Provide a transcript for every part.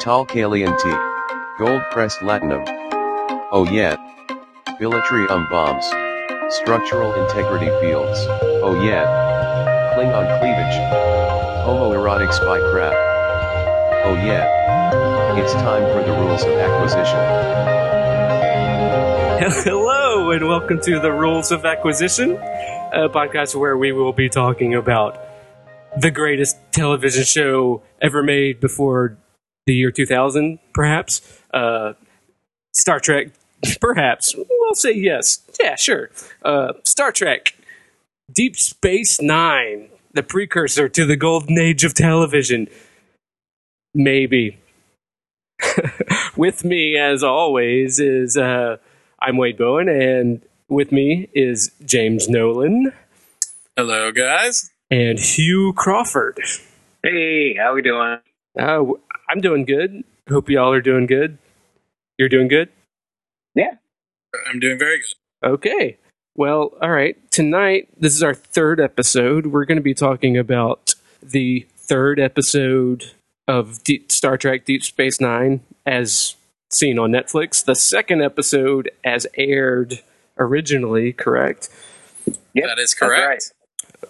Tal Caliente. Gold pressed latinum. Oh yeah. Bilitrium bombs. Structural integrity fields. Oh yeah. Klingon cleavage. Homoerotic spy crap. Oh yeah. It's time for the rules of acquisition. Hello, and welcome to the Rules of Acquisition, a podcast where we will be talking about the greatest television show ever made before the year 2000, perhaps. Uh, Star Trek, perhaps. We'll say yes. Yeah, sure. Uh, Star Trek, Deep Space Nine, the precursor to the golden age of television. Maybe. with me, as always, is uh, I'm Wade Bowen, and with me is James Nolan Hello, guys. and Hugh Crawford. Hey, how we doing? Uh, I'm doing good. Hope y'all are doing good. You're doing good? Yeah. I'm doing very good. Okay. Well, all right. Tonight, this is our third episode. We're going to be talking about the third episode of Deep, Star Trek Deep Space Nine as seen on Netflix. The second episode as aired originally, correct? Yep, that is that's correct.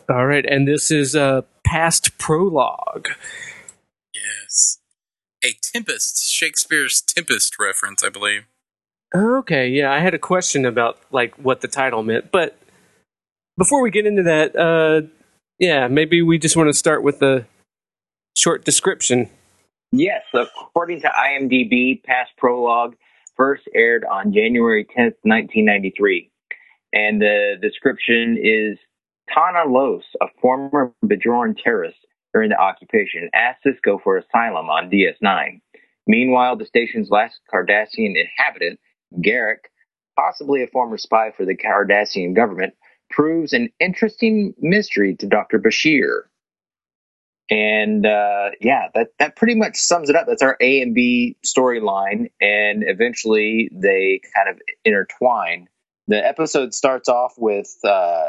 All right. And this is a past prologue. Yes. A Tempest, Shakespeare's Tempest reference, I believe. Okay, yeah, I had a question about like what the title meant, but before we get into that, uh, yeah, maybe we just want to start with a short description. Yes, according to IMDb, past prologue first aired on January 10th, 1993. And the description is Tahna Los, a former Bajoran terrorist during the occupation, asked Sisko for asylum on DS9. Meanwhile, the station's last Cardassian inhabitant, Garak, possibly a former spy for the Cardassian government, proves an interesting mystery to Dr. Bashir. And uh, yeah, that that pretty much sums it up. That's our A and B storyline, and eventually they kind of intertwine. The episode starts off with uh,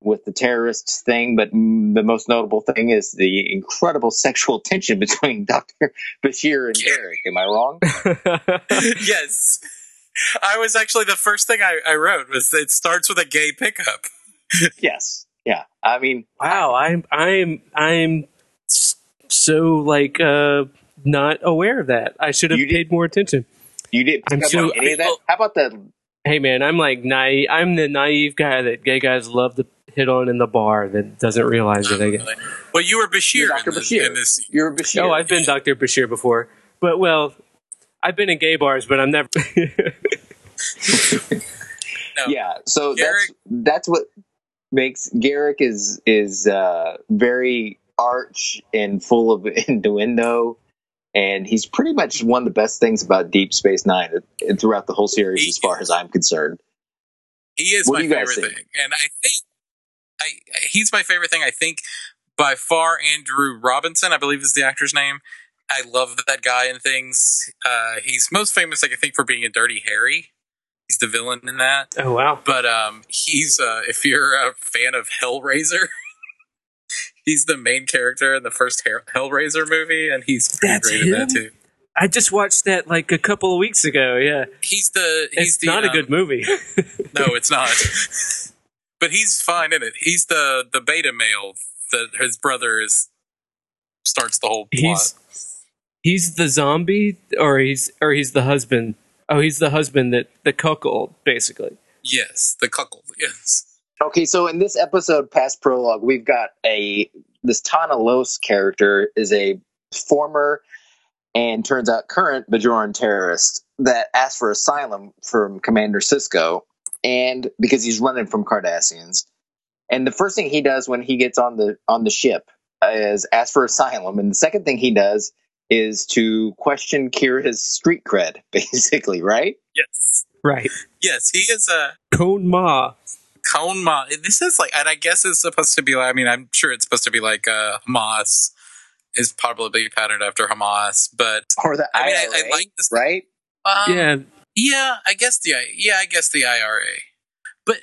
with the terrorists thing, but the most notable thing is the incredible sexual tension between Doctor Bashir and Derek. Am I wrong? yes. I was actually the first thing I, I wrote was it starts with a gay pickup. yes. Yeah. I mean, wow, I'm I'm I'm so like uh not aware of that. I should have You did- paid more attention. you didn't I'm pick up so- on any of that. How about the Hey man, I'm like naive. I'm the naive guy that gay guys love to hit on in the bar that doesn't realize that they get. Well, you were Bashir, You're in, Dr. this, Bashir? in this. You're Bashir. Oh, I've been Dr. Bashir before, but well, I've been in gay bars, but I'm never. No. yeah so Garak- that's that's what makes Garak is is uh very arch and full of innuendo and he's pretty much one of the best things about Deep Space Nine throughout the whole series He- as far as I'm concerned He is What my do you guys favorite think? thing, and I think I he's my favorite thing. I think by far Andrew Robinson, I believe is the actor's name. I love that guy and things. Uh, he's most famous, I think, for being a Dirty Harry. He's the villain in that. oh wow! But um, he's uh, if you're a fan of Hellraiser, he's the main character in the first Hellraiser movie, and he's pretty That's great in that him? too. I just watched that like a couple of weeks ago. Yeah, He's the he's it's the not a um, good movie. No, it's not. but he's fine in it. He's the the beta male that his brother is starts the whole plot. he's he's the zombie, or he's or he's the husband. Oh, he's the husband that the cuckold, basically. yes, the cuckold. Yes, okay so in this episode past prologue we've got a this Tahna Los character is a former and turns out current Bajoran terrorist that asked for asylum from Commander Sisko and because he's running from Cardassians. And the first thing he does when he gets on the on the ship is ask for asylum, and the second thing he does is to question Kira's street cred, basically, right? yes, Right, yes. He is a Kon Ma. Kohn-Ma. This is like, and I guess it's supposed to be. like I mean, I'm sure it's supposed to be like uh, Hamas is probably patterned after Hamas, but Or the I mean, I- I like this- right? um, yeah, Yeah, I guess the yeah, I guess the IRA. But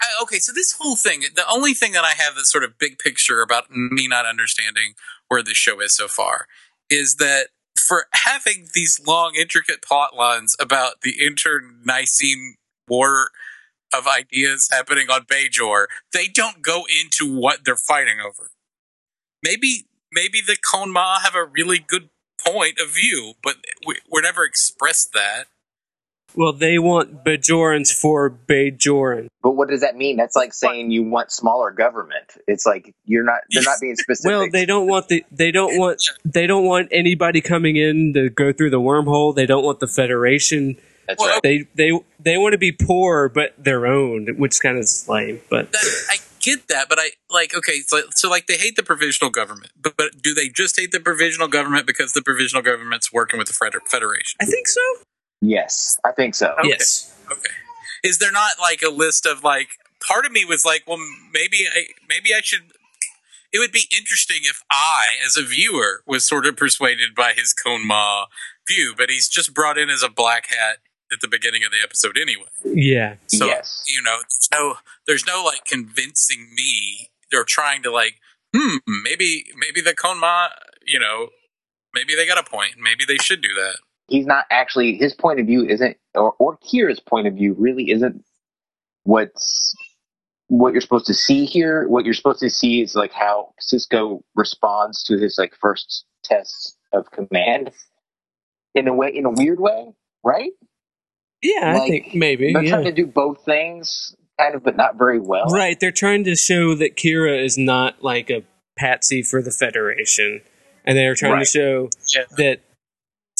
I, okay, so this whole thing, the only thing that I have that's sort of big picture about me not understanding where this show is so far is that for having these long, intricate plot lines about the internecine war of ideas happening on Bajor, they don't go into what they're fighting over. Maybe maybe the Kohn-Ma have a really good point of view, but we, we're never expressed that. Well, they want Bajorans for Bajoran. But what does that mean? That's like saying you want smaller government. It's like you're not. They're not being specific. Well, they don't want the they don't want they don't want anybody coming in to go through the wormhole. They don't want the Federation. That's Well, right. They they they want to be poor but their own, which kind of lame. But That, I get that, but I like okay, so, so like they hate the provisional government, but but do they just hate the provisional government because the provisional government's working with the feder- Federation? I think so. Yes, I think so. Okay. Yes. Okay. Is there not like a list of like part of me was like, well maybe I maybe I should it would be interesting if I, as a viewer, was sort of persuaded by his Kohn-Ma view, but he's just brought in as a black hat at the beginning of the episode anyway. Yeah. So Yes. you know, there's no there's no like convincing me or trying to like, hmm, maybe maybe the Kohn-Ma, you know, maybe they got a point. Maybe they should do that. He's not actually. His point of view isn't, or or Kira's point of view really isn't what's what you're supposed to see here. What you're supposed to see is like how Sisko responds to his like first test of command in a way, in a weird way, right? Yeah, I think maybe. They're yeah. trying to do both things, kind of, but not very well. Right, they're trying to show that Kira is not like a patsy for the Federation, and they're trying Right. to show Yeah. that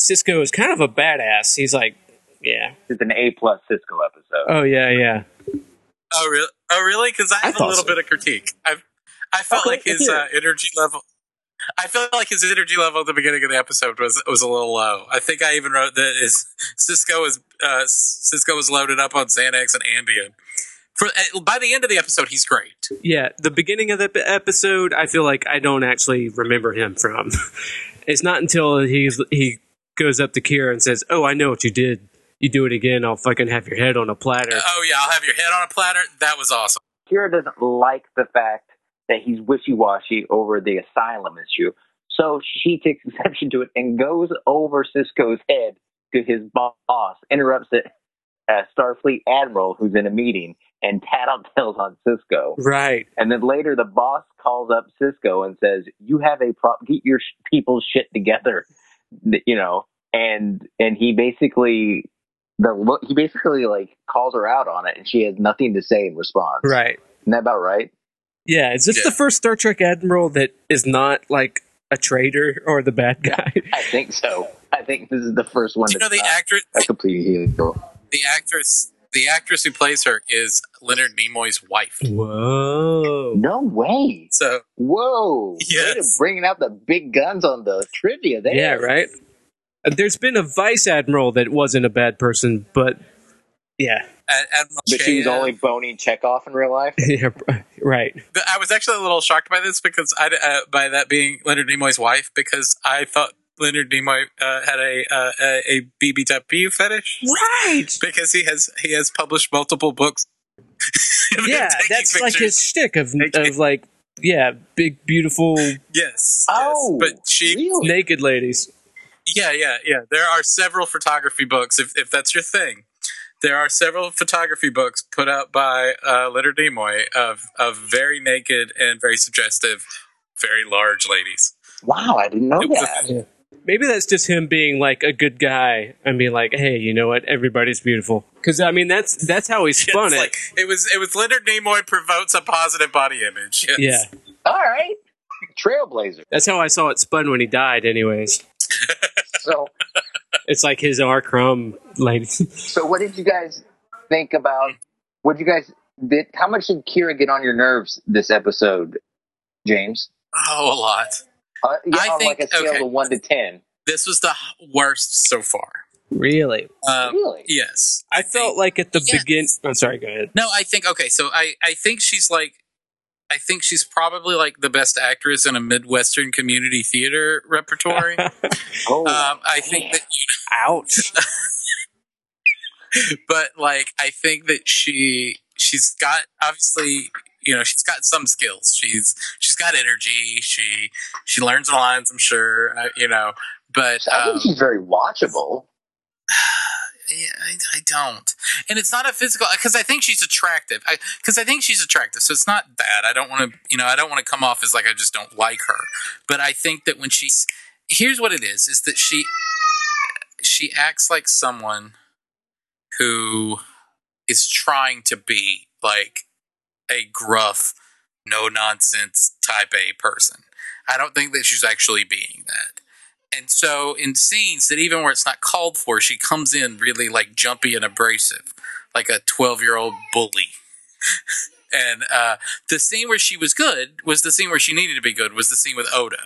Sisko is kind of a badass. He's like, yeah, It's an A plus Sisko episode. oh yeah, yeah, Oh really? Oh really? Because I I have a little so. bit of critique. I've I felt Okay, like his uh, energy level. I felt like his energy level at the beginning of the episode was was a little low. I think I even wrote that is Sisko is uh, Sisko was loaded up on Xanax and Ambien. For uh, by the end of the episode, he's great. yeah. The beginning of the episode, I feel like I don't actually remember him from. it's not until he's he goes up to Kira and says, "Oh, I know what you did. You do it again, I'll fucking have your head on a platter." Oh yeah, I'll have your head on a platter. That was awesome. Kira doesn't like the fact that he's wishy-washy over the asylum issue. So she takes exception to it and goes over Sisko's head to his boss, interrupts it, uh, Starfleet Admiral who's in a meeting, and tattletales on Sisko. Right. And then later the boss calls up Sisko and says, "You have a pro- get your sh- people's shit together," you know. And and he basically the look he basically like calls her out on it, and she has nothing to say in response. Right. Isn't that about right? Yeah, is this Yeah. the first Star Trek admiral that is not like a traitor or the bad guy? I think so. I think this is the first one. Do you know the not actress? a complete heel. The actress, the actress who plays her is Leonard Nimoy's wife. Whoa. No way. So Whoa. Way to Yes. bringing out the big guns on the trivia there. Yeah, right? Uh, There's been a vice admiral that wasn't a bad person, but yeah. Ad- Admiral But she was only boning Chekhov in real life. yeah, right. I was actually a little shocked by this because I uh, by that being Leonard Nimoy's wife because I thought Leonard Nimoy uh, had a uh, a a BBW fetish Right. because he has he has published multiple books. Yeah, taking that's like his shtick of, Taking- of like, yeah, big, beautiful, yes. Oh, yes. but she really? naked ladies. Yeah, yeah, yeah. There are several photography books, if, if that's your thing. There are several photography books put out by uh, Leonard Nimoy of, of very naked and very suggestive, very large ladies. Wow, I didn't know It was that. a- Maybe that's just him being like a good guy and being like, hey, you know what? Everybody's beautiful. Because I mean, that's that's how he spun It's it. like- it was it was Leonard Nimoy promotes a positive body image. Yes. Yeah, All right. Trailblazer. that's how I saw it spun when he died. Anyways, So, it's like his R. Crumb lady. So, what did you guys think about? What did you guys did? How much did Kira get on your nerves this episode, James? Oh, a lot. Uh, yeah, I on think- like a scale okay. of one to ten. This was the worst so far. really? Um, really? Yes. I felt like at the Yes. begin. I'm sorry. Go ahead. No, I think okay. So I I think she's like, I think she's probably like the best actress in a midwestern community theater repertory. um, Oh, I think that, Ouch. but like I think that she she's got obviously you know she's got some skills. She's she's got energy. She she learns the lines. I'm sure uh, you know. but I think um, she's very watchable. yeah, I, I don't, and it's not a physical because I think she's attractive. Because I, think she's attractive, so it's not that I don't want to, you know, I don't want to come off as like I just don't like her. But I think that when she's here's what it is: is that she she acts like someone who is trying to be like a gruff, no nonsense type A person. I don't think that she's actually being that. And so in scenes that even where it's not called for, she comes in really like jumpy and abrasive, like a 12 year old bully. and uh, the scene where she was good was the scene where she needed to be good was the scene with Odo.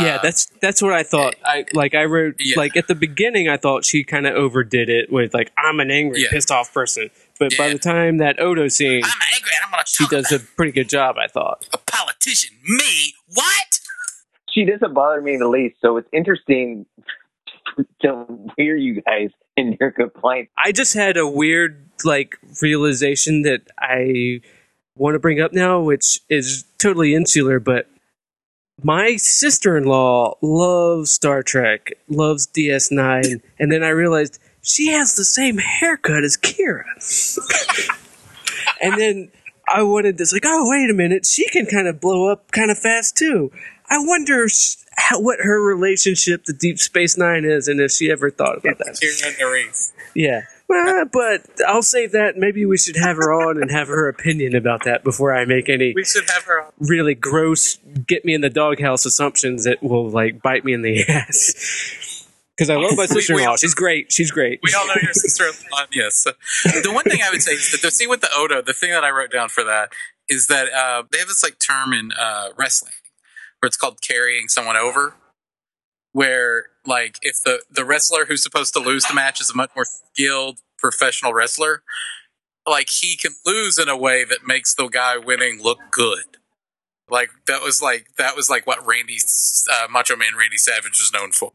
yeah, Uh, that's that's what I thought. I like I wrote Yeah. like at the beginning I thought she kind of overdid it with like I'm an angry, Yeah. pissed off person. But by the time that Odo scene, I'm angry and I'm going to she talk does a pretty good job. I thought. a politician. Me? What? She doesn't bother me in the least, so it's interesting to hear you guys in your complaints. I just had a weird like realization that I want to bring up now, which is totally insular, but my sister-in-law loves Star Trek, loves DS9, and then I realized she has the same haircut as Kira. and then I wanted this like, oh wait a minute, she can kind of blow up kind of fast too. I wonder sh- how, what her relationship to Deep Space Nine is, and if she ever thought about that. Nerys. Yeah. Well, but I'll say that. Maybe we should have her on and have her opinion about that before I make any We should have her on. really gross, get me in the doghouse assumptions that will like bite me in the ass. Because I love my sister in law. She's great. She's great. We all know your sister in law. Yes. The one thing I would say is that the scene with the Odo, the thing that I wrote down for that is that uh, they have this like term in uh, wrestling where it's called carrying someone over. Where like if the the wrestler who's supposed to lose the match is a much more skilled professional wrestler, like he can lose in a way that makes the guy winning look good. Like that was like that was like what Randy uh, Macho Man Randy Savage was known for,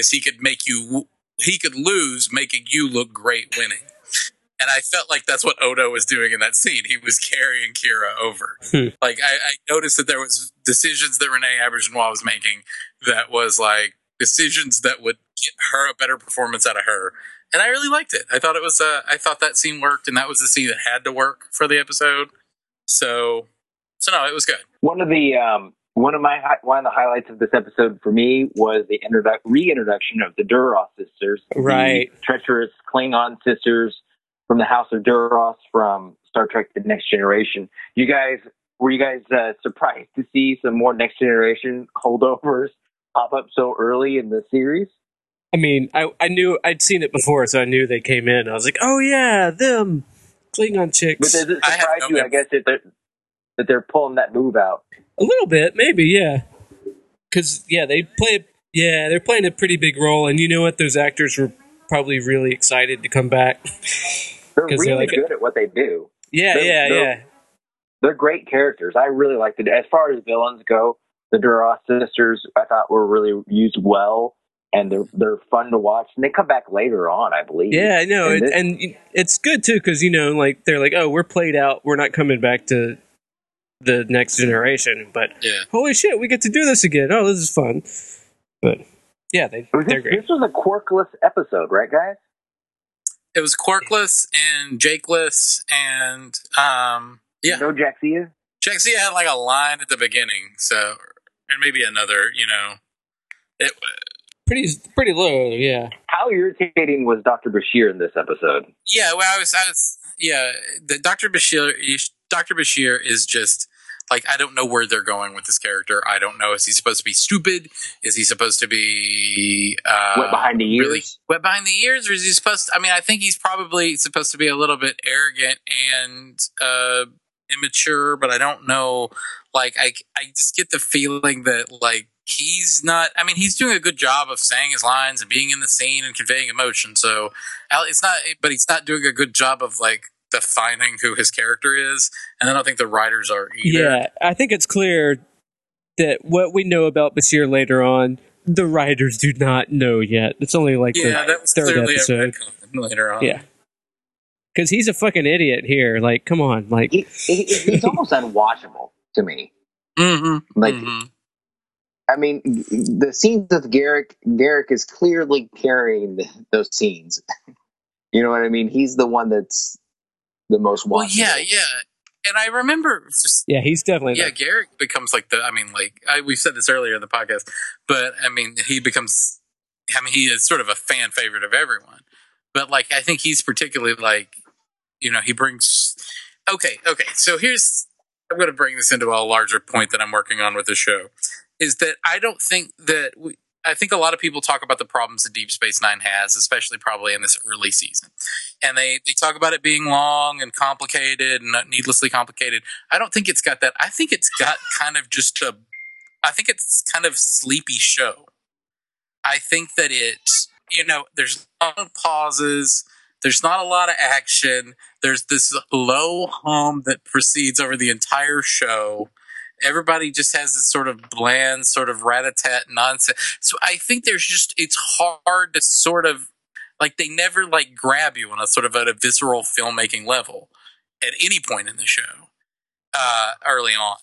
is he could make you he could lose making you look great winning. And I felt like that's what Odo was doing in that scene. He was carrying Kira over. Hmm. Like I, I noticed that there was decisions that René Auberjonois was making that was like decisions that would get her a better performance out of her. And I really liked it. I thought it was uh, I thought that scene worked and that was the scene that had to work for the episode. So so no, it was good. One of the um, one of my one of the highlights of this episode for me was the introdu- reintroduction of the Duras sisters, the Right. treacherous Klingon sisters from the House of Duras from Star Trek: The Next Generation. You guys were you guys uh, surprised to see some more Next Generation holdovers pop up so early in the series? I mean, I, I knew I'd seen it before, so I knew they came in. I was like, oh yeah, them Klingon But chicks. does it I have surprise no you? I guess that they're, that they're pulling that move out. A little bit, maybe, yeah. Because yeah, they play. Yeah, they're playing a pretty big role, and you know what? Those actors were probably really excited to come back. They're 'Cause they're really like- good at what they do. Yeah, They're- yeah, they're- yeah. they're great characters. I really liked it. As far as villains go, the Duras sisters I thought were really used well, and they're they're fun to watch. And they come back later on, I believe. Yeah, I know, And it, and it's good too because you know, like they're like, oh, we're played out. We're not coming back to the next generation. But Yeah. holy shit, we get to do this again. Oh, this is fun. But yeah, they Was they're this, great. this was a quirkless episode, right, guys? It was Quarkless and Jakeless and um yeah. No Jadzia. Jadzia had like a line at the beginning, so and maybe another, you know. It Pretty pretty low, yeah. How irritating was Dr. Bashir in this episode? yeah, well I was I was yeah, the Dr. Bashir Dr. Bashir is just like I don't know where they're going with this character. I don't know is he supposed to be stupid? Is he supposed to be uh Wet behind the ears. really wet behind the ears or is he supposed to, I mean I think he's probably supposed to be a little bit arrogant and uh immature, but I don't know like I I just get the feeling that like he's not I mean he's doing a good job of saying his lines and being in the scene and conveying emotion. So it's not but he's not doing a good job of like defining who his character is. And I don't think the writers are either. Yeah, I think it's clear that what we know about Bashir later on, the writers do not know yet. It's only like Yeah, the that was third clearly episode. retcon later on. Yeah. Because he's a fucking idiot here. Like, come on. Like, He, he, he's almost unwatchable to me. Mm-hmm. Like mm-hmm. I mean, the scenes with Garak, Garak is clearly carrying the, those scenes. you know what I mean? He's the one that's the most watched. Well, yeah, yeah. And I remember just Yeah, he's definitely. yeah, the- Garak becomes like the. I mean, like I, we said this earlier in the podcast, but I mean, he becomes. I mean, he is sort of a fan favorite of everyone. But like, I think he's particularly like, you know, he brings. Okay, okay. So here's. I'm going to bring this into a larger point that I'm working on with the show, is that I don't think that we. I think a lot of people talk about the problems that Deep Space Nine has, especially probably in this early season, and they they talk about it being long and complicated and needlessly complicated. I don't think it's got that. I think it's got kind of just a. I think it's kind of sleepy show. I think that it, you know, there's a of pauses. There's not a lot of action. There's this low hum that proceeds over the entire show. Everybody just has this sort of bland, sort of rat-a-tat nonsense. So I think there's just it's hard to sort of like they never like grab you on a sort of at a visceral filmmaking level at any point in the show uh, early on,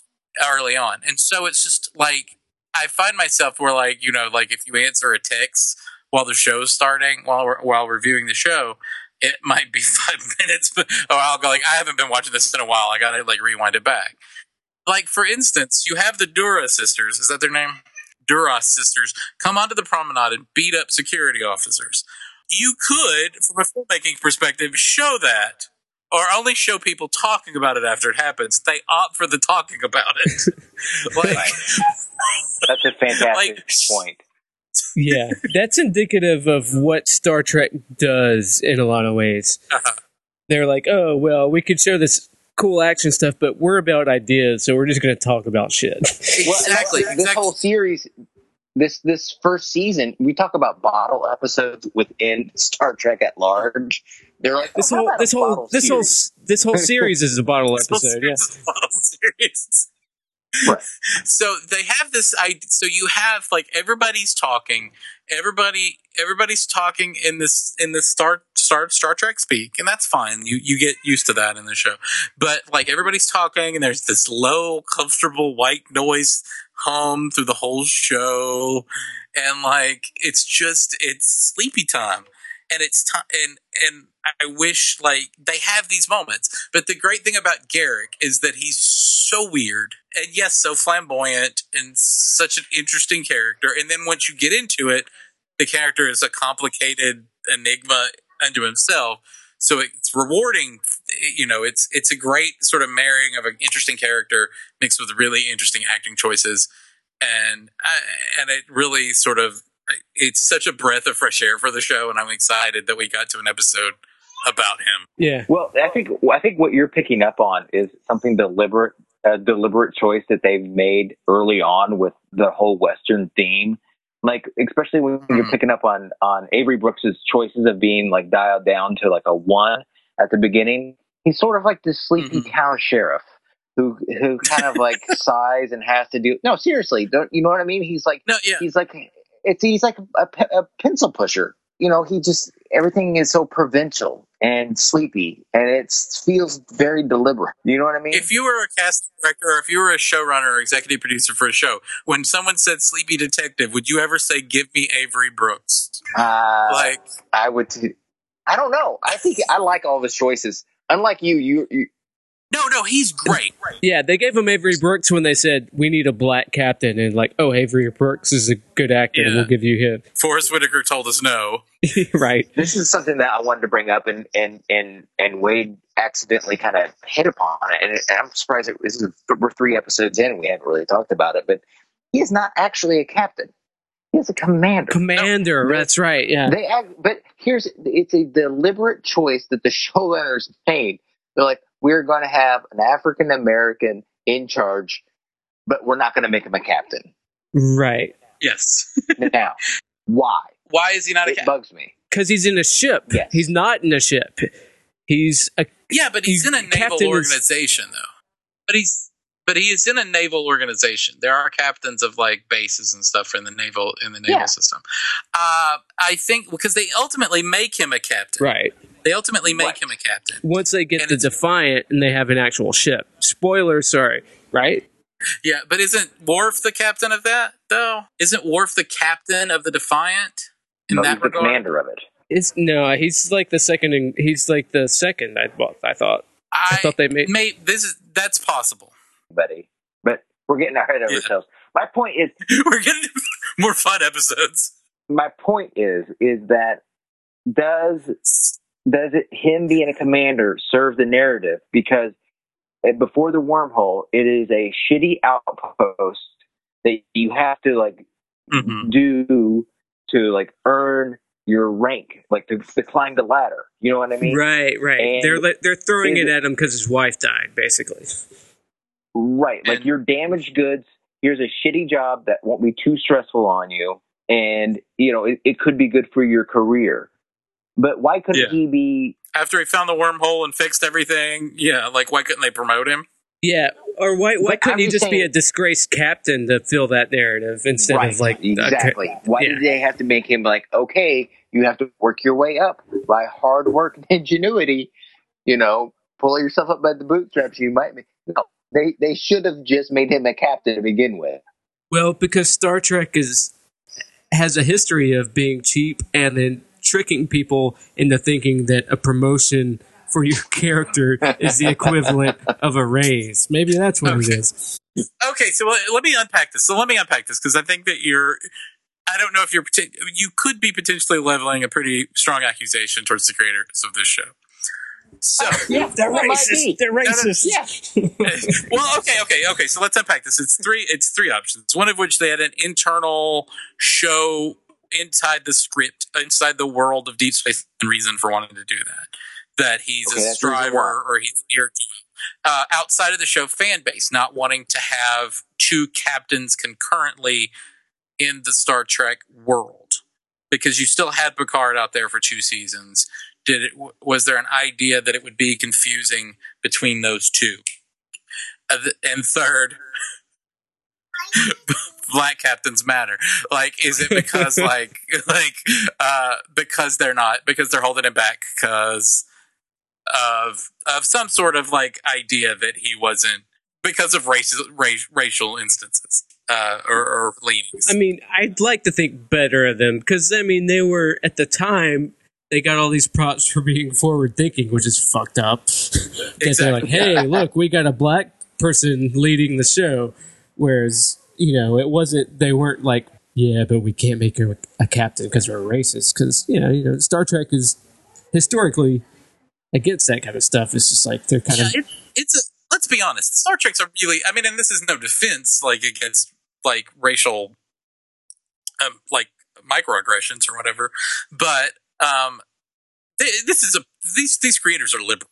early on, and so it's just like I find myself where like you know like if you answer a text while the show's starting while we're, while reviewing the show. It might be five minutes, but or I'll go like I haven't been watching this in a while. I gotta like rewind it back. Like for instance, you have the Dura sisters. Is that their name? Duras sisters come onto the promenade and beat up security officers. You could, from a filmmaking perspective, show that, or only show people talking about it after it happens. They opt for the talking about it. like, That's a fantastic Like- point. yeah, that's indicative of what Star Trek does in a lot of ways. Uh-huh. They're like, oh well, we could show this cool action stuff, but we're about ideas, so we're just going to talk about shit. Well, exactly, This exactly. whole series, this this first season, we talk about bottle episodes within Star Trek at large. They're like this "Oh, whole this whole this whole series?" s- this whole series is a bottle This whole episode. Yeah, is a bottle. Right. So they have this idea. So you have like everybody's talking. Everybody, everybody's talking in this in this Star Star Star Trek speak, and that's fine. You you get used to that in the show. But like everybody's talking, and there's this low, comfortable white noise hum through the whole show, and like it's just it's sleepy time and it's time and and I wish like they have these moments. But the great thing about Garak is that he's so weird and yes, so flamboyant and such an interesting character. And then once you get into it, the character is a complicated enigma unto himself. So it's rewarding. You know, it's it's a great sort of marrying of an interesting character mixed with really interesting acting choices, and I, and it really sort of it's such a breath of fresh air for the show, and I'm excited that we got to an episode about him. yeah. Well, I think I think what you're picking up on is something deliberate, a deliberate choice that they've made early on with the whole Western theme. Like, especially when you're Mhm. picking up on on Avery Brooks's choices of being like dialed down to like a one at the beginning. He's sort of like this sleepy Mhm. town sheriff who who kind of like sighs and has to do. No, seriously, don't you know what I mean? He's like No, yeah, he's like it's he's like a, a pencil pusher. You know, he just everything is so provincial and sleepy, and it feels very deliberate. You know what I mean? if you were a cast director, or if you were a showrunner or executive producer for a show, when someone said "sleepy detective," would you ever say, "Give me Avery Brooks"? uh, Like, I would. T- I don't know. I think I like all his choices. Unlike you, you, you no, no, he's great. Yeah, they gave him Avery Brooks when they said we need a black captain, and like, oh, Avery Brooks is a good actor, Yeah. we'll give you him. Forest Whitaker told us no. right? this is something that I wanted to bring up, and and and and Wade accidentally kind of hit upon it, and, and I'm surprised it, this is we're three episodes in, and we haven't really talked about it, but he is not actually a captain. He is a commander. Commander, No. that's right. Yeah, They act, but here's it's a deliberate choice that the showrunners made. They're like, we're going to have an African American in charge, but we're not going to make him a captain. right. Yes. Now, why? Why is he not a It cat? bugs me. Because he's in a ship. Yes. He's not in a ship. He's a Yeah, but he's He's in a naval captain is- organization, though. But he's but he is in a naval organization. There are captains of like bases and stuff in the naval in the naval Yeah. system. Uh, I think because they ultimately make him a captain. right. They ultimately make Right. him a captain. Once they get And the Defiant and they have an actual ship. Spoiler, sorry. Right? Yeah, but isn't Worf the captain of that though? Isn't Worf the captain of the Defiant in No, that he's the regard? commander of it. It's no, he's like the second. In, he's like the second. I well, I thought. I, I, thought they made. may this is that's possible. Buddy. But we're getting ahead of Yeah. ourselves. My point is, We're getting more fun episodes. my point is, is that does does it him being a commander serve the narrative? Because uh, before the wormhole, it is a shitty outpost that you have to like Mhm. do to like earn your rank, like to, to climb the ladder. You know what I mean? Right, right. And they're they're throwing it it- at him because his wife died, basically. Right. Like And- you're damaged goods. Here's a shitty job that won't be too stressful on you. And, you know, it, it could be good for your career. But why couldn't Yeah. he be After he found the wormhole and fixed everything, yeah, like why couldn't they promote him? Yeah, or why why But couldn't I'm he just just be a disgraced captain to fill that narrative instead right, of like a- exactly. Why yeah. did they have to make him like, okay, you have to work your way up by hard work and ingenuity? You know, pull yourself up by the bootstraps. You might be. No, they they should have just made him a captain to begin with. Well, because Star Trek is has a history of being cheap and then tricking people into thinking that a promotion for your character is the equivalent of a raise. Maybe that's what Okay. it is. Okay, so let, let me unpack this. So let me unpack this because I think that you're. I don't know if you're. You could be potentially leveling a pretty strong accusation towards the creators of this show. So, Yeah, They're that might racist. be. They're no, racist. Yeah. well, okay, okay, okay. So let's unpack this. It's three. It's three options. One of which they had an internal show inside the script, inside the world of Deep Space, and reason for wanting to do that. That he's Okay, a that's the reason striver or he's near to. Uh, outside of the show fan base, not wanting to have two captains concurrently in the Star Trek world, because you still had Picard out there for two seasons. Did it? Was there an idea that it would be confusing between those two? Uh, and third, black captains matter. Like, is it because like like uh because they're not because they're holding it back because of of some sort of like idea that he wasn't because of racial race, racial instances uh or, or leanings. I mean, I'd like to think better of them because I mean they were at the time they got all these props for being forward thinking, which is fucked up. that they're like, hey, look, we got a black person leading the show, whereas you know it wasn't. They weren't like, yeah, but we can't make her a captain because we're racist. Because you know, you know, Star Trek is historically against that kind of stuff. It's just like they're kind yeah, of it, it's a let's be honest. Star Trek's are really. I mean, and this is no defense like against like racial, um, like microaggressions or whatever, but um, th- this is a these these creators are liberals.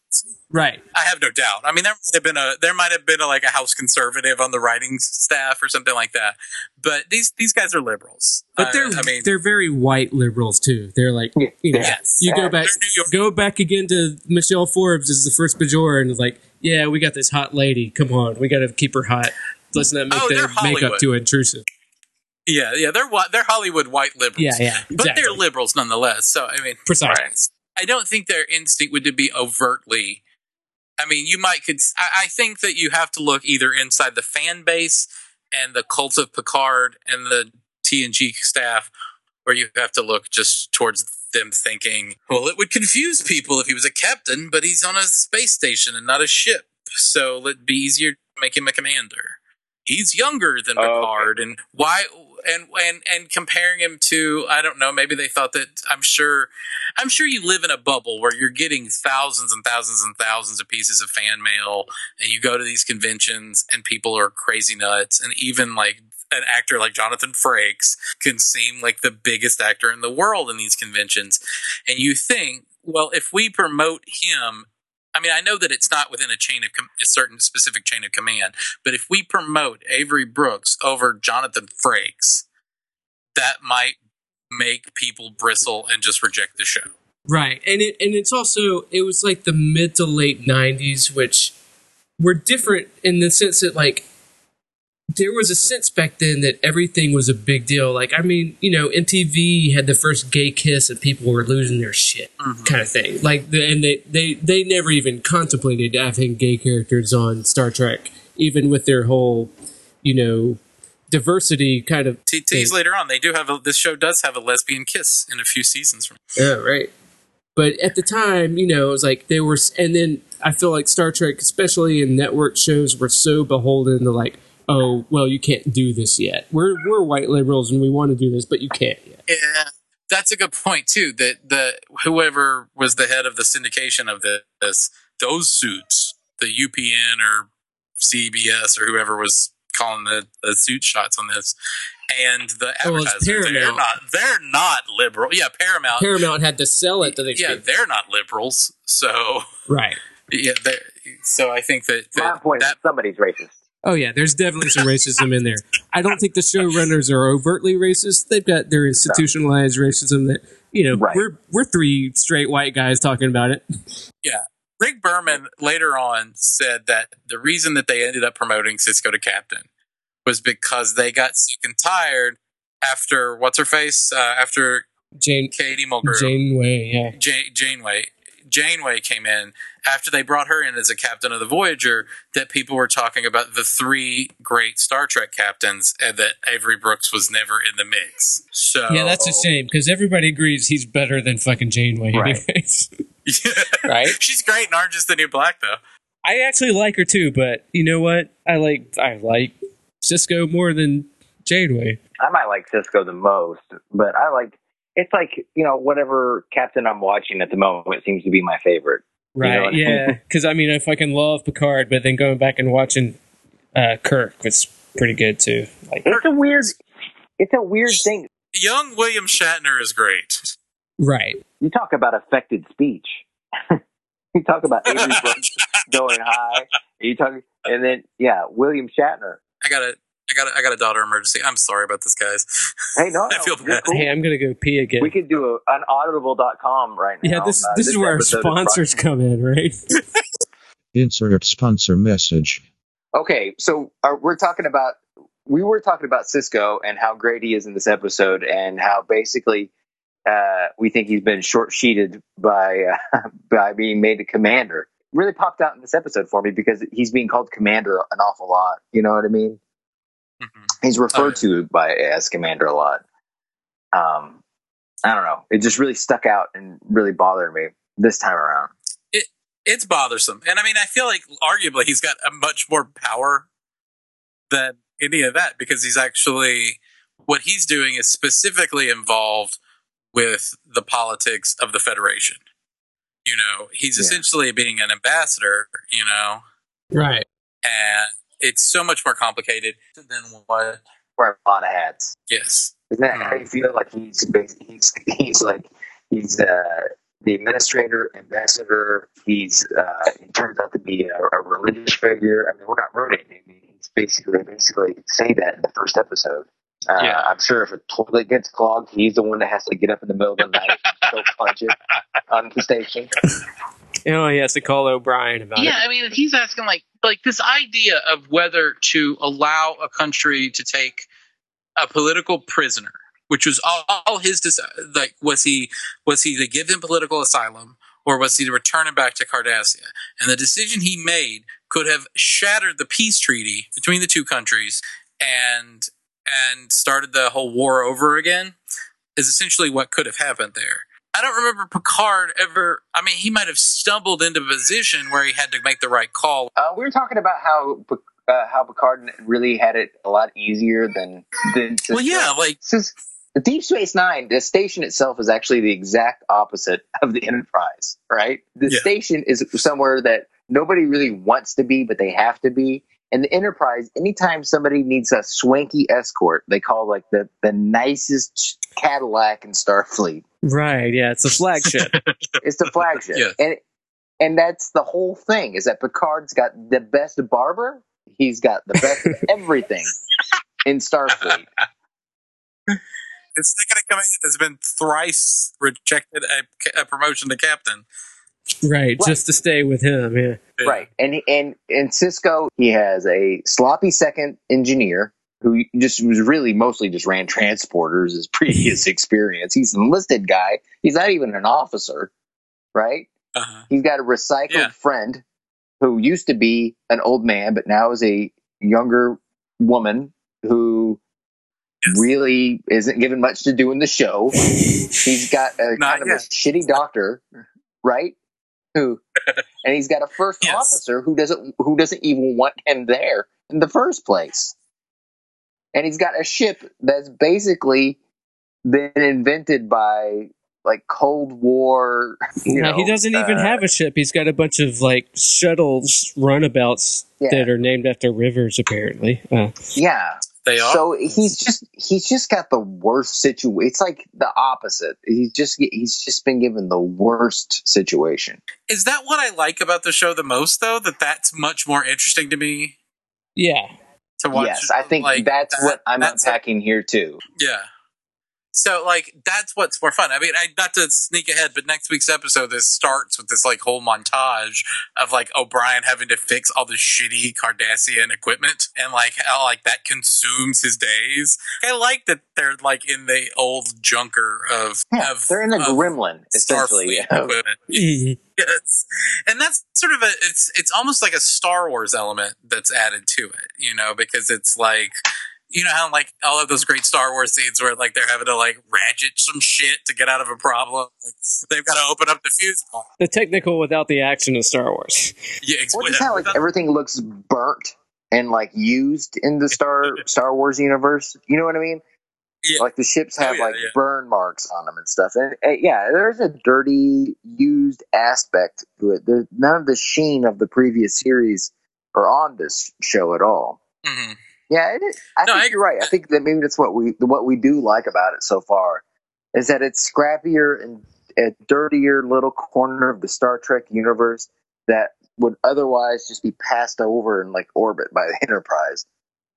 right. I have no doubt. I mean, there might have been a there might have been a, like a house conservative on the writing staff or something like that, but these these guys are liberals. But Uh, they're I mean, they're very white liberals too. They're like Yeah. you know, Yes. you go back They're New York- go back again to Michelle Forbes as the first Bajoran like, yeah, we got this hot lady. Come on, we got to keep her hot. Let's not make Oh, their makeup too intrusive. Yeah, yeah, they're they're Hollywood white liberals. Yeah, yeah, but they're liberals nonetheless. So I mean, Precise. I don't think their instinct would to be overtly. I mean, you might could. I, I think that you have to look either inside the fan base and the cult of Picard and the TNG staff, or you have to look just towards them thinking, well, it would confuse people if he was a captain, but he's on a space station and not a ship, so it'd be easier to make him a commander. He's younger than Oh, okay. Picard, and why? And and and comparing him to, I don't know. Maybe they thought that. I'm sure I'm sure you live in a bubble where you're getting thousands and thousands and thousands of pieces of fan mail, and you go to these conventions, and people are crazy nuts, and even like an actor like Jonathan Frakes can seem like the biggest actor in the world in these conventions, and you think, well, if we promote him. I mean, I know that it's not within a chain of com- a certain specific chain of command, but if we promote Avery Brooks over Jonathan Frakes, that might make people bristle and just reject the show. Right, and it and it's also it was like the mid to late '90s, which were different in the sense that like there was a sense back then that everything was a big deal. Like, I mean, you know, MTV had the first gay kiss, and people were losing their shit, mm-hmm. kind of thing. Like, the, and they they they never even contemplated having gay characters on Star Trek, even with their whole you know diversity kind of T- tease later on. They do have a, this show does have a lesbian kiss in a few seasons. From yeah oh, right but at the time you know it was like they were and then i feel like star trek especially in network shows were so beholden to like oh well you can't do this yet we're we're white liberals and we want to do this but you can't yet yeah, that's a good point too. That the whoever was the head of the syndication of this, those suits, the UPN or CBS or whoever was calling the, the suit shots on this, and the Oh, it's advertisers, they're not they're not liberal. Yeah, Paramount. paramount had to sell it to the yeah, they're not liberals. So right yeah, they're- so I think that, My that, point that is somebody's racist. Oh yeah, there's definitely some racism in there. I don't think the showrunners are overtly racist. They've got their institutionalized racism that you know Right. we're we're three straight white guys talking about it. Yeah, Rick Berman later on said that the reason that they ended up promoting Sisko to captain was because they got sick and tired after what's her face uh, after Jane Katie Mulgrew Janeway, yeah. Ja- Janeway Janeway came in after they brought her in as a captain of the Voyager that people were talking about the three great Star Trek captains and that Avery Brooks was never in the mix. So Yeah, that's a shame because everybody agrees he's better than fucking Janeway. Right. Anyways. Yeah. Right. She's great in Orange is the New Black though. I actually like her too, but you know what? I like I like Sisko more than Janeway. I might like Sisko the most, but I like it's like you know whatever captain I'm watching at the moment seems to be my favorite. You know Right. what I mean? yeah. Because I mean, I fucking love Picard, but then going back and watching uh, Kirk was pretty good too. Like, It's a weird, it's a weird thing. Young William Shatner is great. right. You talk about affected speech. you talk about Avery going high. You talk, and then yeah, William Shatner. I got a I got a, I got a daughter emergency. I'm sorry about this, guys. Hey, no, I no, feel you're bad. cool. Hey, I'm gonna go pee again. We could do a, an audible.com right now. yeah, this Uh, this is where our sponsors come in, right? Insert sponsor message. Okay, so uh, we're talking about we were talking about Sisko and how great he is in this episode, and how basically uh, we think he's been short sheeted by uh, by being made a commander. Really popped out in this episode for me because he's being called commander an awful lot. You know what I mean? Mhm. He's referred Oh, to by as commander a lot. Um, I don't know. It just really stuck out and really bothered me this time around. It It's bothersome, and I mean, I feel like arguably he's got a much more power than any of that because he's actually what he's doing is specifically involved with the politics of the Federation. You know, he's Yeah. essentially being an ambassador. You know, Right. and it's so much more complicated than what. Wear a lot of hats. Yes, Isn't that how you feel like he's he's he's like he's uh, the administrator, ambassador. He's uh, he turns out to be a, a religious figure. I mean, we're not ruining him. He's basically basically say that in the first episode. Uh, Yeah. I'm sure if a toilet gets clogged, he's the one that has to get up in the middle of the night and go punch it on the station. Oh, he has to call O'Brien about yeah, it. Yeah, I mean, he's asking like like this idea of whether to allow a country to take a political prisoner, which was all, all his deci- like was he was he to give him political asylum or was he to return him back to Cardassia? And the decision he made could have shattered the peace treaty between the two countries and and started the whole war over again. Is essentially what could have happened there. I don't remember Picard ever. I mean, he might have stumbled into a position where he had to make the right call. Uh, we were talking about how uh, how Picard really had it a lot easier than than. Well, yeah, like Since the Deep Space Nine, the station itself is actually the exact opposite of the Enterprise, right? The Yeah. station is somewhere that nobody really wants to be, but they have to be. And the Enterprise, anytime somebody needs a swanky escort, they call like the, the nicest Cadillac in Starfleet. Right. Yeah, it's a flagship. It's the flagship. Yeah. And and that's the whole thing is that Picard's got the best barber, he's got the best of everything in Starfleet. his second in command has been thrice rejected a, a promotion to captain. right. Just to stay with him. Yeah. Right. And and and Sisko, he has a sloppy second engineer who just was really mostly just ran transporters his previous experience. He's an enlisted guy. He's not even an officer, right? Uh-huh. He's got a recycled Yeah. friend who used to be an old man, but now is a younger woman who Yes. really isn't given much to do in the show. He's got a Not kind of a shitty doctor, right? Who, and he's got a first Yes. officer who doesn't who doesn't even want him there in the first place. And he's got a ship that's basically been invented by like Cold War. You No, know, he doesn't even uh, have a ship. He's got a bunch of like shuttles, runabouts Yeah. that are named after rivers, apparently. Uh, Yeah. They are. So he's just he's just got the worst situation. It's like the opposite. He's just he's just been given the worst situation. Is that what I like about the show the most, though? That that's much more interesting to me yeah. To watch. yes, I think like, that's that- what I'm that's unpacking here too. Yeah. So like that's what's more fun. I mean, I not to sneak ahead, but next week's episode this starts with this like whole montage of like O'Brien having to fix all the shitty Cardassian equipment and like how like that consumes his days. I like that they're like in the old junker of Yeah, of they're in the gremlin essentially. Yes and that's sort of a it's it's almost like a star wars element that's added to it you know because it's like you know how like all of those great star wars scenes where like they're having to like ratchet some shit to get out of a problem like, they've got to open up the fuse box. The technical without the action of Star Wars. yeah ex- Or just how like everything looks burnt and like used in the Star Star Wars universe. You know what I mean? yeah, Like the ships Oh, have yeah, like yeah. burn marks on them and stuff. And uh, yeah, there's a dirty, used aspect to it. There's none of the sheen of the previous series are on this show at all. mhm. Yeah, it is. I No, think I- you're right. I think that maybe that's what we what we do like about it so far is that it's scrappier and a dirtier little corner of the Star Trek universe that would otherwise just be passed over in like orbit by the Enterprise.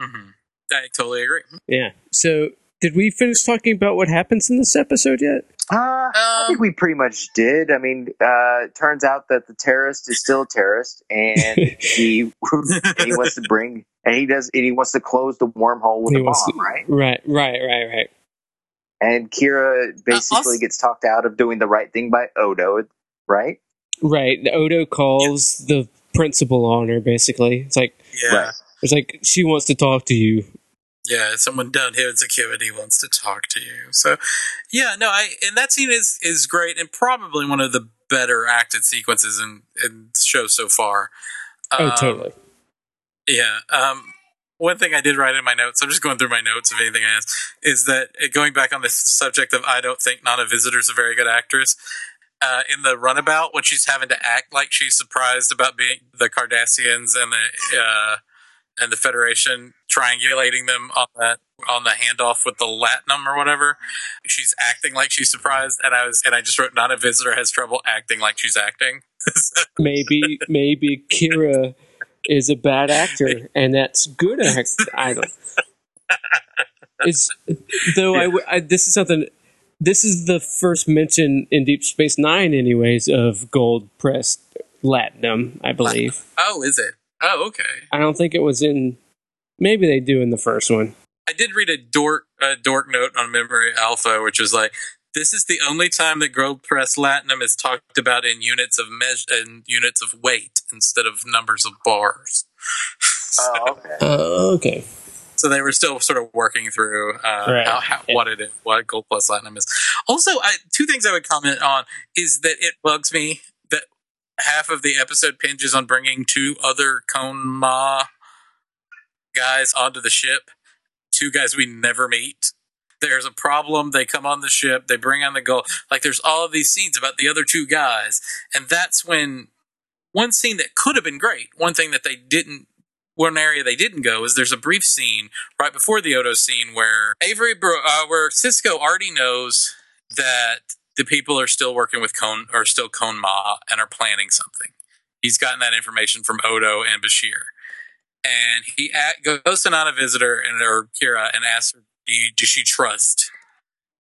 Mhm. i totally agree Yeah. So, did we finish talking about what happens in this episode yet? Uh, I think Um, we pretty much did. I mean, uh, it turns out that the terrorist is still a terrorist, and he and he wants to bring and he does and he wants to close the wormhole with He a bomb, to- right? Right, right, right, right. And Kira basically also- gets talked out of doing the right thing by Odo, right? Right. Odo calls the principal on her, basically. It's like, yeah Right. it's like, she wants to talk to you. yeah someone down here in security wants to talk to you so yeah no i and that scene is is great and probably one of the better acted sequences in in the show so far Oh, Um, totally. Yeah. Um, one thing I did write in my notes, I'm just going through my notes of anything I asked, is that uh, going back on the subject of I don't think Nana Visitor's a very good actress. Uh, in the runabout, when she's having to act like she's surprised about being the Cardassians and the uh, and the Federation triangulating them on that on the handoff with the Latinum or whatever, she's acting like she's surprised, and I was and I just wrote Nana Visitor has trouble acting like she's acting. Maybe, maybe Kira is a bad actor, and that's good act. I don't. It's though I this is something. This is the first mention in Deep Space Nine, anyways, of gold pressed latinum. I believe. oh, is it? Oh, okay. I don't think it was in. Maybe they do in the first one. I did read a dork a dork note on Memory Alpha, which was like, "This is the only time that gold press latinum is talked about in units of measure in units of weight instead of numbers of bars." so, Oh, okay. Uh, okay. so they were still sort of working through uh, Right. how, how, what it is, what gold plus platinum is. Also, I, two things I would comment on is that it bugs me that half of the episode pinges on bringing two other Kon Ma guys onto the ship, two guys we never meet. There's a problem. They come on the ship. They bring on the gold. Like there's all of these scenes about the other two guys, and that's when one scene that could have been great. One thing that they didn't. One area they didn't go is there's a brief scene right before the Odo scene where Avery, uh, where Sisko already knows that the people are still working with Cone or still Kohn-Ma and are planning something. He's gotten that information from Odo and Bashir, and he at, goes to Nana Visitor and or Kira and asks her, do, you, "Does she trust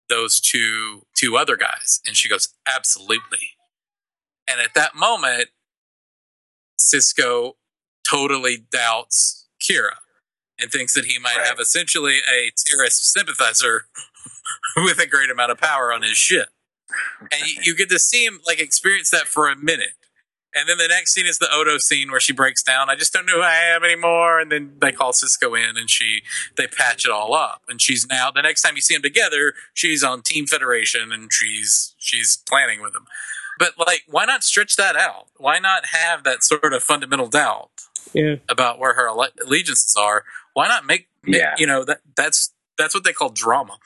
those two two other guys?" And she goes, "Absolutely." And at that moment, Sisko totally doubts Kira and thinks that he might Right. have essentially a terrorist sympathizer with a great amount of power on his ship. And you, you get to see him like experience that for a minute. And then the next scene is the Odo scene where she breaks down. I just don't know who I am anymore. And then they call Sisko in and she they patch it all up. And she's now the next time you see them together, she's on Team Federation and she's she's planning with them. But like, why not stretch that out? Why not have that sort of fundamental doubt Yeah. about where her alle- allegiances are? Why not make, make- Yeah. you know that that's that's what they call drama,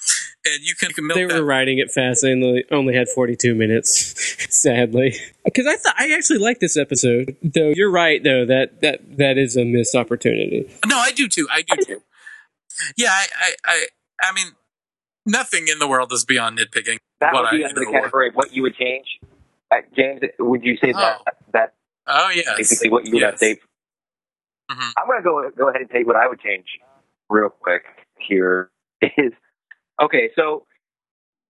and you can, you can milk They that were writing it fast. They only, only had 42 minutes, sadly. Because I thought I actually liked this episode. Though you're right, though that that that is a missed opportunity. No, I do too. I do too. Yeah, I, I, I, I mean, nothing in the world is beyond nitpicking. That what would be I under the category of what you would change. Uh, James, would you say that Oh. that Oh yes, basically what you would have Yes. saved? Mhm. I'm going to go go ahead and take what I would change real quick here. Is okay. So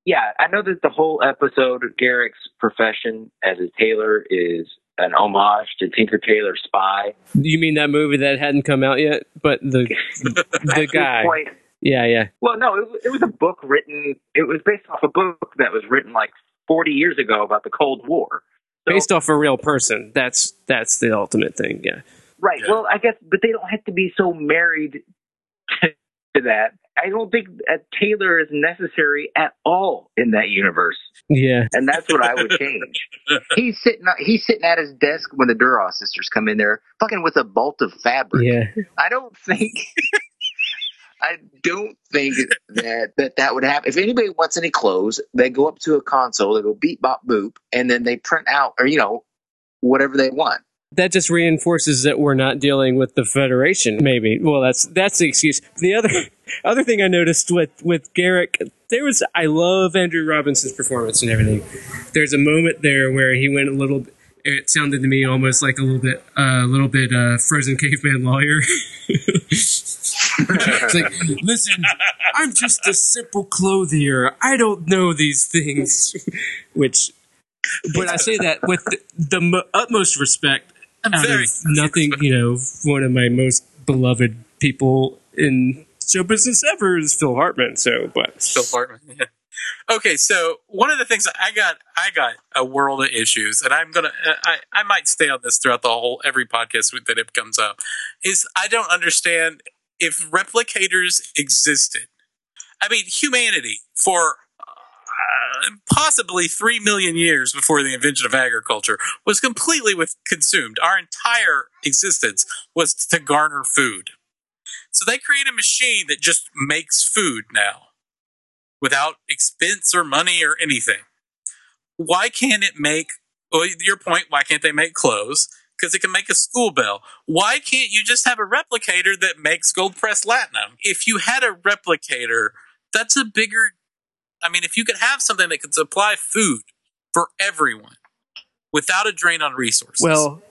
yeah, I know that the whole episode of Garak's profession as a tailor is an homage to Tinker Tailor Spy. You mean that movie that hadn't come out yet? But the the guy, point, yeah, yeah, Well, no, it, was- it was a book written. It was based off a book that was written like 40 years ago about the Cold War. So- based off a real person. That's that's the ultimate thing. Yeah, Right. Yeah. Well, I guess, but they don't have to be so married to that. I don't think a tailor is necessary at all in that universe, yeah. and that's what I would change. he's sitting. He's sitting at his desk when the Duras sisters come in there, fucking with a bolt of fabric. Yeah, I don't think. I don't think that, that that would happen. If anybody wants any clothes, they go up to a console, they go beep bop boop, and then they print out or you know whatever they want. That just reinforces that we're not dealing with the Federation. Maybe. Well, that's that's the excuse. The other other thing I noticed with with Garak, there was I love Andrew Robinson's performance and everything. There's a moment there where he went a little. It sounded to me almost like a little bit, a little bit uh, frozen caveman lawyer. it's like, listen, I'm just a simple clothier. I don't know these things. Which, but I say that with the, the mo- utmost respect out very of nothing, you know, one of my most beloved people in show business ever is Phil Hartman. So, but Phil Hartman. Yeah. Okay, so one of the things I got, I got a world of issues, and I'm gonna, I, I might stay on this throughout the whole every podcast that it comes up. Is I don't understand if replicators existed. I mean, humanity for uh, possibly three million years before the invention of agriculture was completely with consumed. Our entire existence was to garner food. So they create a machine that just makes food now without expense or money or anything. Why can't it make, well, your point, why can't they make clothes? Because it can make a school bell. Why can't you just have a replicator that makes gold pressed latinum? If you had a replicator, that's a bigger, I mean, if you could have something that could supply food for everyone without a drain on resources. well,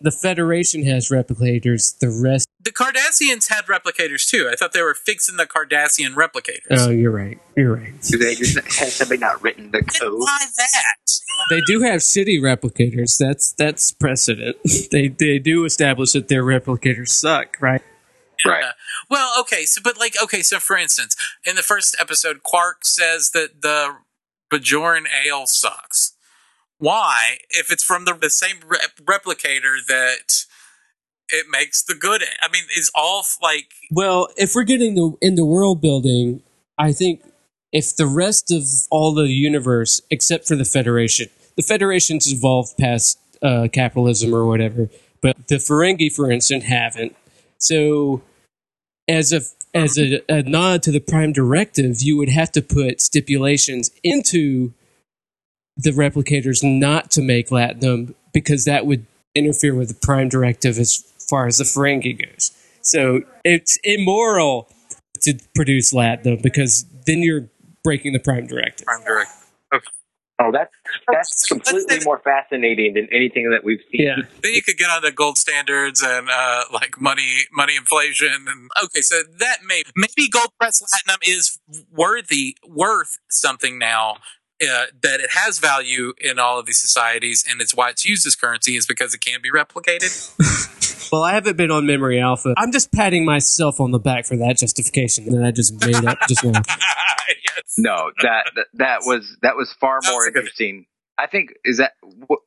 the Federation has replicators. The rest, the Cardassians had replicators too. I thought they were fixing the Cardassian replicators. oh, you're right. You're right. Do they just has somebody not written the code? why that? They do have shitty replicators. That's that's precedent. they they do establish that their replicators suck, right? Right. Uh, well, okay, so but like okay, so for instance, in the first episode, Quark says that the Bajoran ale sucks. Why, if it's from the, the same rep- replicator that it makes the good? I mean, is all like Well, if we're getting the, into world building, I think if the rest of all the universe, except for the Federation, the Federation's evolved past uh, capitalism or whatever, but the Ferengi, for instance, haven't. So, as a as a, a nod to the Prime Directive, you would have to put stipulations into the replicators not to make latinum because that would interfere with the Prime Directive as far as the Ferengi goes. So it's immoral to produce latinum because then you're breaking the Prime Directive. Prime Direct? Oh, that's that's completely more fascinating than anything that we've seen. Yeah. Then you could get onto gold standards and uh, like money, money inflation, and okay, so that may maybe gold press platinum is worthy, worth something now. Uh, that it has value in all of these societies, and it's why it's used as currency is because it can be replicated. Well, I haven't been on Memory Alpha. I'm just patting myself on the back for that justification that I just made up just now. yes. No, that, that that was that was far That more was a good- interesting. I think is that what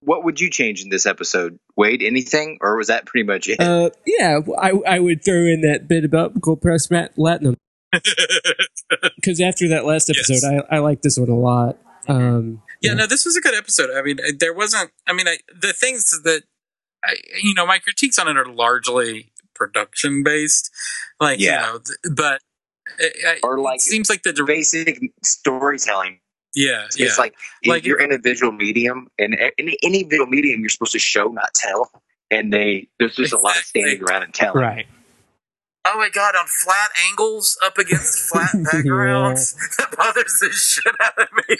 what would you change in this episode, Wade? Anything, or was that pretty much it? Uh, yeah, I, I would throw in that bit about Gold Press Matt Latinum because after that last episode, Yes. I, I like this one a lot. Um, Yeah, no, this was a good episode. I mean, there wasn't. I mean, I, the things that I, you know, my critiques on it are largely production based. Like, Yeah. you know, th- but it, Or like it seems like the dir- basic storytelling. yeah, It's yeah, like, Like- you're in a visual medium, and any, any visual medium, you're supposed to show, not tell. And they there's just a lot of standing around and telling. right. Oh my god, on flat angles up against flat backgrounds, that bothers the shit out of me.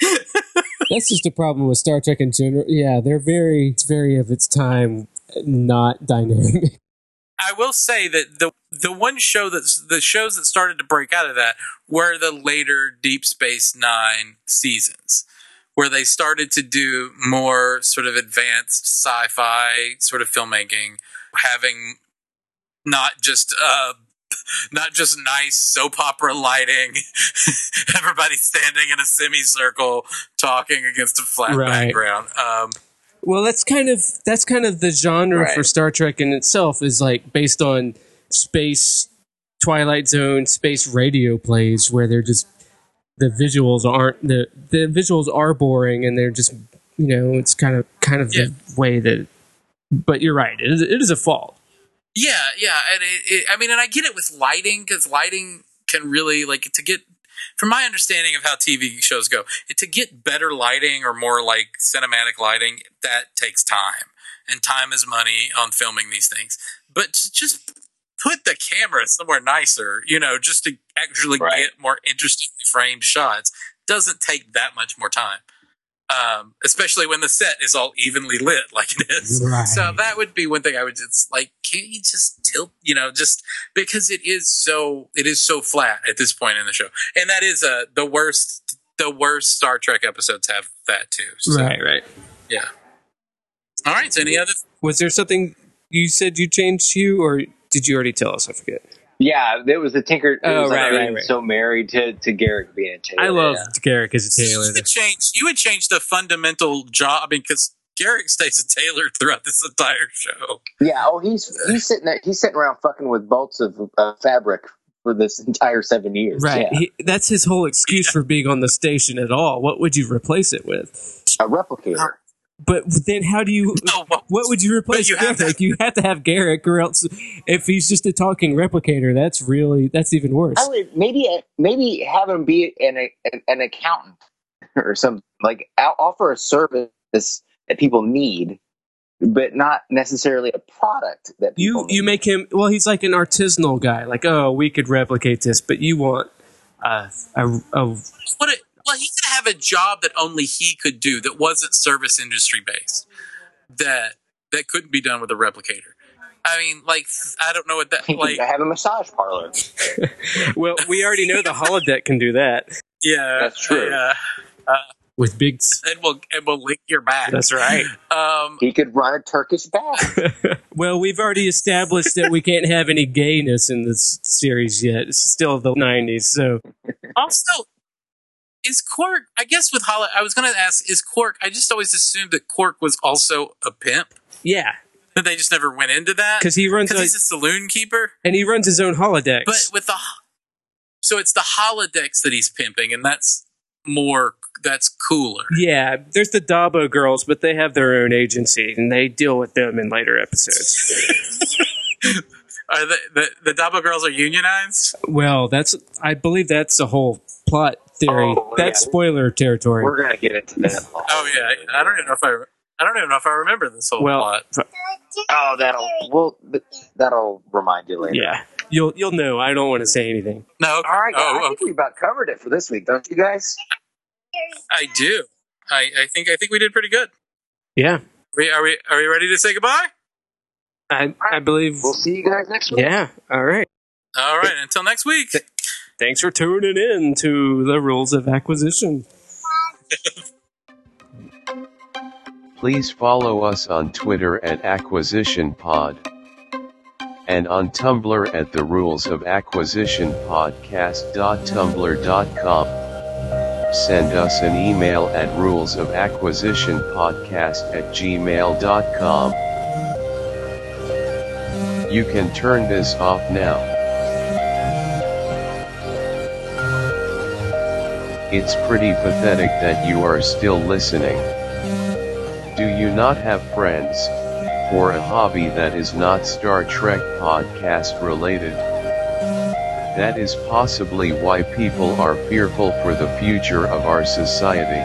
That's just a problem with Star Trek in general. Yeah, they're very, it's very of its time, not dynamic. I will say that the the one show that's the shows that started to break out of that were the later Deep Space Nine seasons, where they started to do more sort of advanced sci-fi sort of filmmaking, having not just uh not just nice soap opera lighting, everybody standing in a semicircle talking against a flat Right. background. Um, Well, that's kind of that's kind of the genre Right. for Star Trek in itself is like based on space Twilight Zone space radio plays where they're just the visuals aren't the the visuals are boring and they're just you know it's kind of kind of Yeah. the way that but you're right it is, it is a fault Yeah, yeah, and it, it, I mean, and I get it with lighting because lighting can really like to get, from my understanding of how TV shows go, it, to get better lighting or more like cinematic lighting that takes time, and time is money on filming these things. But to just put the camera somewhere nicer, you know, just to actually Right. get more interestingly framed shots doesn't take that much more time. Um, especially when the set is all evenly lit like it is. Right. So that would be one thing I would just like, can't you just tilt, you know, just because it is so, it is so flat at this point in the show. And that is, uh, the worst, the worst Star Trek episodes have that too. So, right Yeah. All right. So any other, was there something you said you changed Hugh or did you already tell us I forget Yeah, it was the Tinker. It Oh, was right, I right, right. So married to to Garak being a tailor. I love yeah. Garak as a tailor you would change, you would change the fundamental job. I mean, cause Garak stays a tailor throughout this entire show. Yeah. Oh, he's he's sitting there. He's sitting around fucking with bolts of uh, fabric for this entire seven years. right Yeah. he, that's his whole excuse for being on the station at all what would you replace it with a replicator. But then, how do you? No, well, What would you replace you have Garak? You have to have Garak, or else, if he's just a talking replicator, that's really that's even worse. I would maybe maybe have him be an an, an accountant or something like offer a service that people need, but not necessarily a product that people You need. you make him well. He's like an artisanal guy. Like, oh, we could replicate this, but you want uh, a, a what it, well, he could have a job that only he could do that wasn't service industry based. That that couldn't be done with a replicator. I mean, like I don't know what that like. I have a massage parlor. well. We already know the holodeck can do that Yeah, That's true. Yeah, with big. s- and we'll and we'll lick your back. That's right. Um, He could run a Turkish bath. Well, we've already established that we can't have any gayness in this series yet. It's still the '90s, so also, is Quark? I guess with Hollow, I was going to ask: Is Quark? I just always assumed that Quark was also a pimp. yeah, That they just never went into that because he runs because a, he's a saloon keeper. and he runs his own holodecks. But with the so it's the holodecks that he's pimping, and that's more that's cooler. Yeah, there's the Dabo girls, but they have their own agency and they deal with them in later episodes. Are the the, the Dabo girls are unionized? well, that's I believe that's a whole plot theory. Oh, that's yeah. spoiler territory. We're gonna get into that. Oh yeah, I don't even know if I I don't even know if I remember this whole well, plot. Oh, that'll well, that'll remind you later. yeah, you'll you'll know. I don't want to say anything. No, All right, guys, I oh, think we about covered it for this week, don't you guys? I do. I, I think I think we did pretty good. Yeah, Are we are we are we ready to say goodbye? I I believe. We'll see you guys next week. Yeah. All right. All right, until next week. Thanks for tuning in to the rules of acquisition. Please follow us on Twitter at Acquisition Pod and on Tumblr at the Rules of Acquisition Podcast.tumblr.com. send us an email at rulesofacquisitionpodcast at gmail.com. You can turn this off now. It's pretty pathetic that you are still listening. Do you not have friends, or a hobby that is not Star Trek podcast related? That is possibly why people are fearful for the future of our society.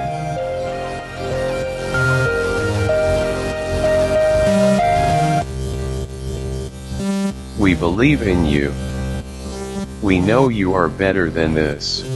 We believe in you. We know you are better than this.